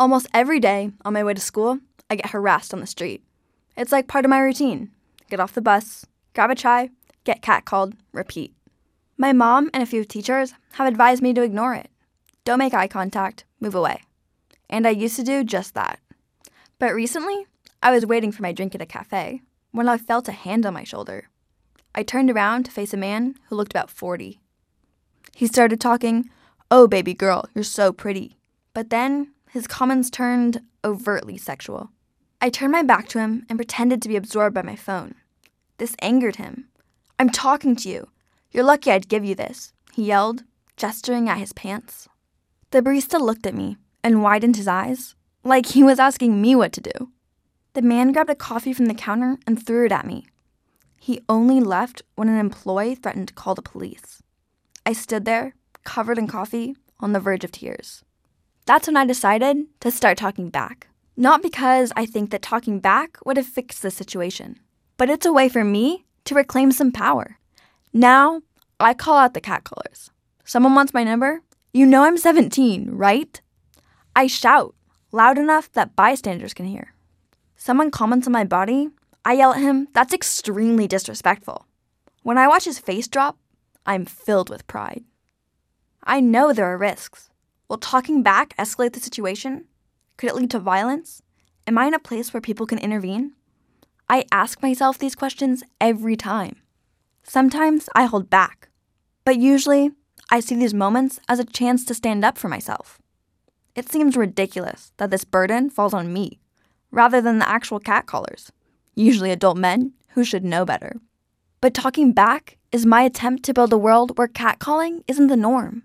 Almost every day on my way to school, I get harassed on the street. It's like part of my routine. Get off the bus, grab a chai, get catcalled, repeat. My mom and a few teachers have advised me to ignore it. Don't make eye contact, move away. And I used to do just that. But recently, I was waiting for my drink at a cafe when I felt a hand on my shoulder. I turned around to face a man who looked about 40. He started talking, Oh, baby girl, you're so pretty. But then his comments turned overtly sexual. I turned my back to him and pretended to be absorbed by my phone. This angered him. I'm talking to you. You're lucky I'd give you this, he yelled, gesturing at his pants. The barista looked at me and widened his eyes, like he was asking me what to do. The man grabbed a coffee from the counter and threw it at me. He only left when an employee threatened to call the police. I stood there, covered in coffee, on the verge of tears. That's when I decided to start talking back. Not because I think that talking back would have fixed the situation, but it's a way for me to reclaim some power. Now, I call out the catcallers. Someone wants my number? You know I'm 17, right? I shout loud enough that bystanders can hear. Someone comments on my body, I yell at him, that's extremely disrespectful. When I watch his face drop, I'm filled with pride. I know there are risks. Will talking back escalate the situation? Could it lead to violence? Am I in a place where people can intervene? I ask myself these questions every time. Sometimes I hold back, but usually I see these moments as a chance to stand up for myself. It seems ridiculous that this burden falls on me rather than the actual catcallers, usually adult men who should know better. But talking back is my attempt to build a world where catcalling isn't the norm.